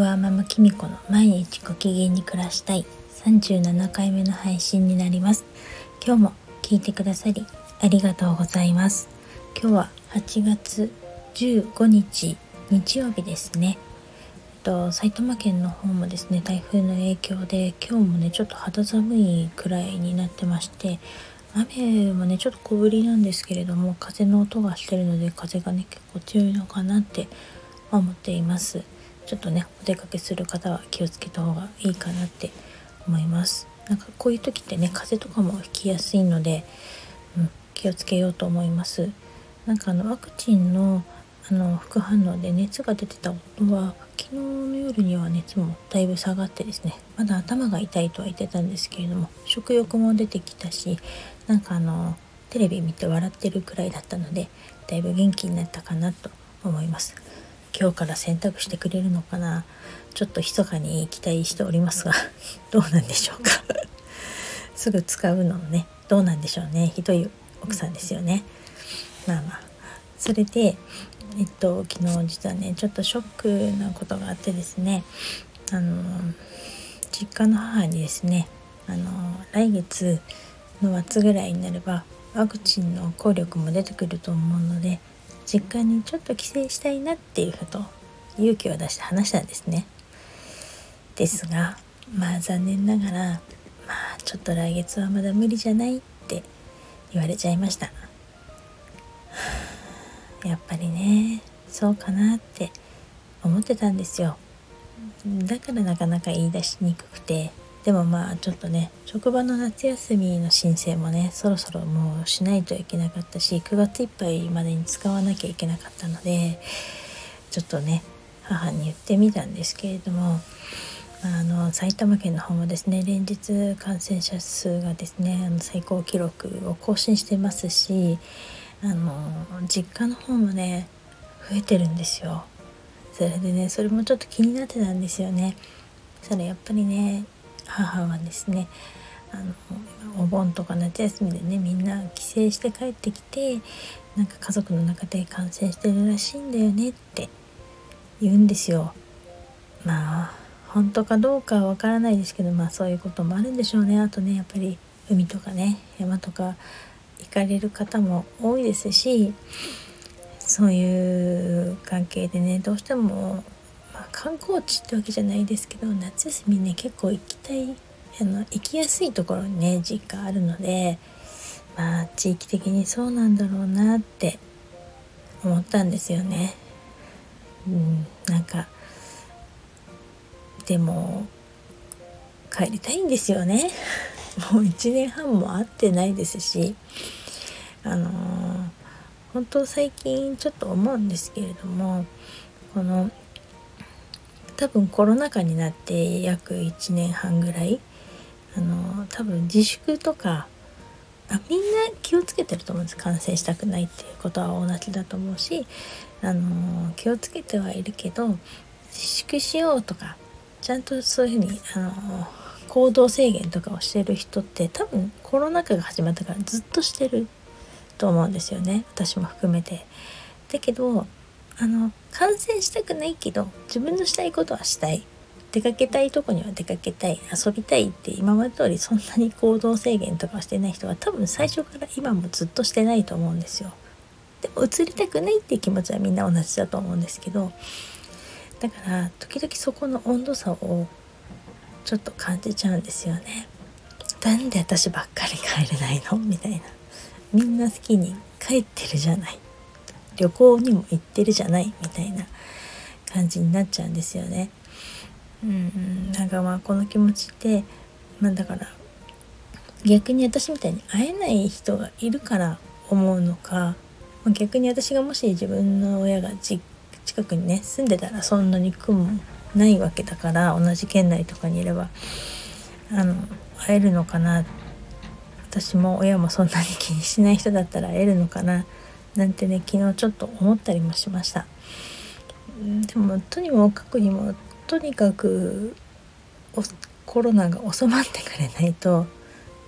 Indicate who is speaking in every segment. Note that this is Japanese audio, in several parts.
Speaker 1: ふわママきみこの毎日ご機嫌に暮らしたい37回目の配信になります。今日も聞いてくださりありがとうございます。今日は8月15日日曜日ですね。と埼玉県の方もですね台風の影響で今日もねちょっと肌寒いくらいになってまして雨もねちょっと小降りなんですけれども風の音がしてるので風がね結構強いのかなって思っています。ちょっとねお出かけする方は気をつけた方がいいかなって思います。なんかこういう時ってね風邪とかもひきやすいので、うん、気をつけようと思います。なんかあのワクチンのあの副反応で熱が出てた夫は昨日の夜には熱もだいぶ下がってですねまだ頭が痛いとは言ってたんですけれども食欲も出てきたしなんかあのテレビ見て笑ってるくらいだったのでだいぶ元気になったかなと思います。今日から洗濯してくれるのかな？ちょっと密かに期待しておりますが どうなんでしょうか？すぐ使うのねどうなんでしょうね？ひどい奥さんですよね。まあまあ。それでえっと昨日実はねちょっとショックなことがあってですねあの実家の母にですねあの来月の末ぐらいになればワクチンの効力も出てくると思うので実家にちょっと帰省したいなっていうこと勇気を出して話したんですね。ですがまあ残念ながらまあちょっと来月はまだ無理じゃないって言われちゃいました。やっぱりねそうかなって思ってたんですよ。だからなかなか言い出しにくくてでもまあちょっとね職場の夏休みの申請もねそろそろもうしないといけなかったし9月いっぱいまでに使わなきゃいけなかったのでちょっとね母に言ってみたんですけれどもあの埼玉県の方もですね連日感染者数がですねあの最高記録を更新してますしあの実家の方もね増えてるんですよ。それでねそれもちょっと気になってたんですよね。それやっぱりね母はですねあのお盆とか夏休みでねみんな帰省して帰ってきてなんか家族の中で感染してるらしいんだよねって言うんですよ。まあ本当かどうかはわからないですけどまあそういうこともあるんでしょうねあとねやっぱり海とかね山とか行かれる方も多いですしそういう関係でねどうしても観光地ってわけじゃないですけど夏休みね結構行きたいあの行きやすいところにね実家あるのでまあ地域的にそうなんだろうなって思ったんですよね。うん、なんかでも帰りたいんですよね。もう1年半も会ってないですしあのー、本当最近ちょっと思うんですけれどもこの多分コロナ禍になって約1年半ぐらいあの多分自粛とかあみんな気をつけてると思うんです感染したくないっていうことは同じだと思うしあの気をつけてはいるけど自粛しようとかちゃんとそういうふうにあの行動制限とかをしてる人って多分コロナ禍が始まったからずっとしてると思うんですよね私も含めて。だけどあの感染したくないけど自分のしたいことはしたい出かけたいとこには出かけたい遊びたいって今まで通りそんなに行動制限とかしてない人は多分最初から今もずっとしてないと思うんですよ。でも移りたくないっていう気持ちはみんな同じだと思うんですけどだから時々そこの温度差をちょっと感じちゃうんですよね。なんで私ばっかり帰れないの？みたいな。みんな好きに帰ってるじゃない。旅行にも行ってるじゃないみたいな感じになっちゃうんですよね。うん、なんかまあこの気持ちってまあだから逆に私みたいに会えない人がいるから思うのか、逆に私がもし自分の親が近くにね住んでたらそんなに苦もないわけだから同じ県内とかにいればあの会えるのかな私も親もそんなに気にしない人だったら会えるのかななんてね昨日ちょっと思ったりもしました。でもとにもかくにもとにかくコロナが収まってくれないと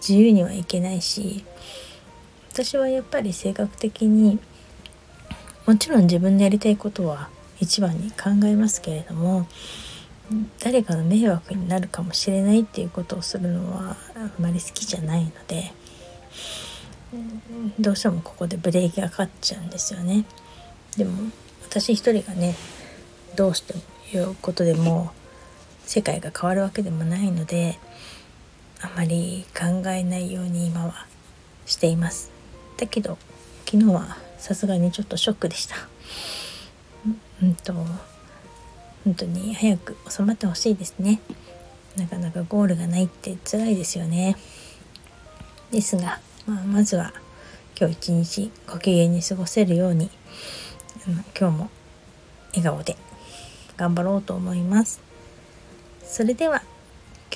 Speaker 1: 自由にはいけないし私はやっぱり性格的にもちろん自分でやりたいことは一番に考えますけれども誰かの迷惑になるかもしれないっていうことをするのはあんまり好きじゃないのでどうしてもここでブレーキがかかっちゃうんですよね。でも私一人がねどうしてもいうことでも世界が変わるわけでもないのであまり考えないように今はしています。だけど昨日はさすがにちょっとショックでした。うんと本当に早く収まってほしいですね。なかなかゴールがないって辛いですよね。ですが、まあ、まずは今日一日ご機嫌に過ごせるように今日も笑顔で頑張ろうと思います。それでは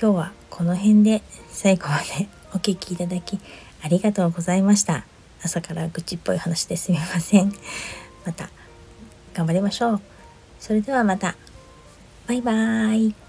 Speaker 1: 今日はこの辺で最後までお聴きいただきありがとうございました。朝から愚痴っぽい話ですみません。また頑張りましょう。それではまた。バイバーイ。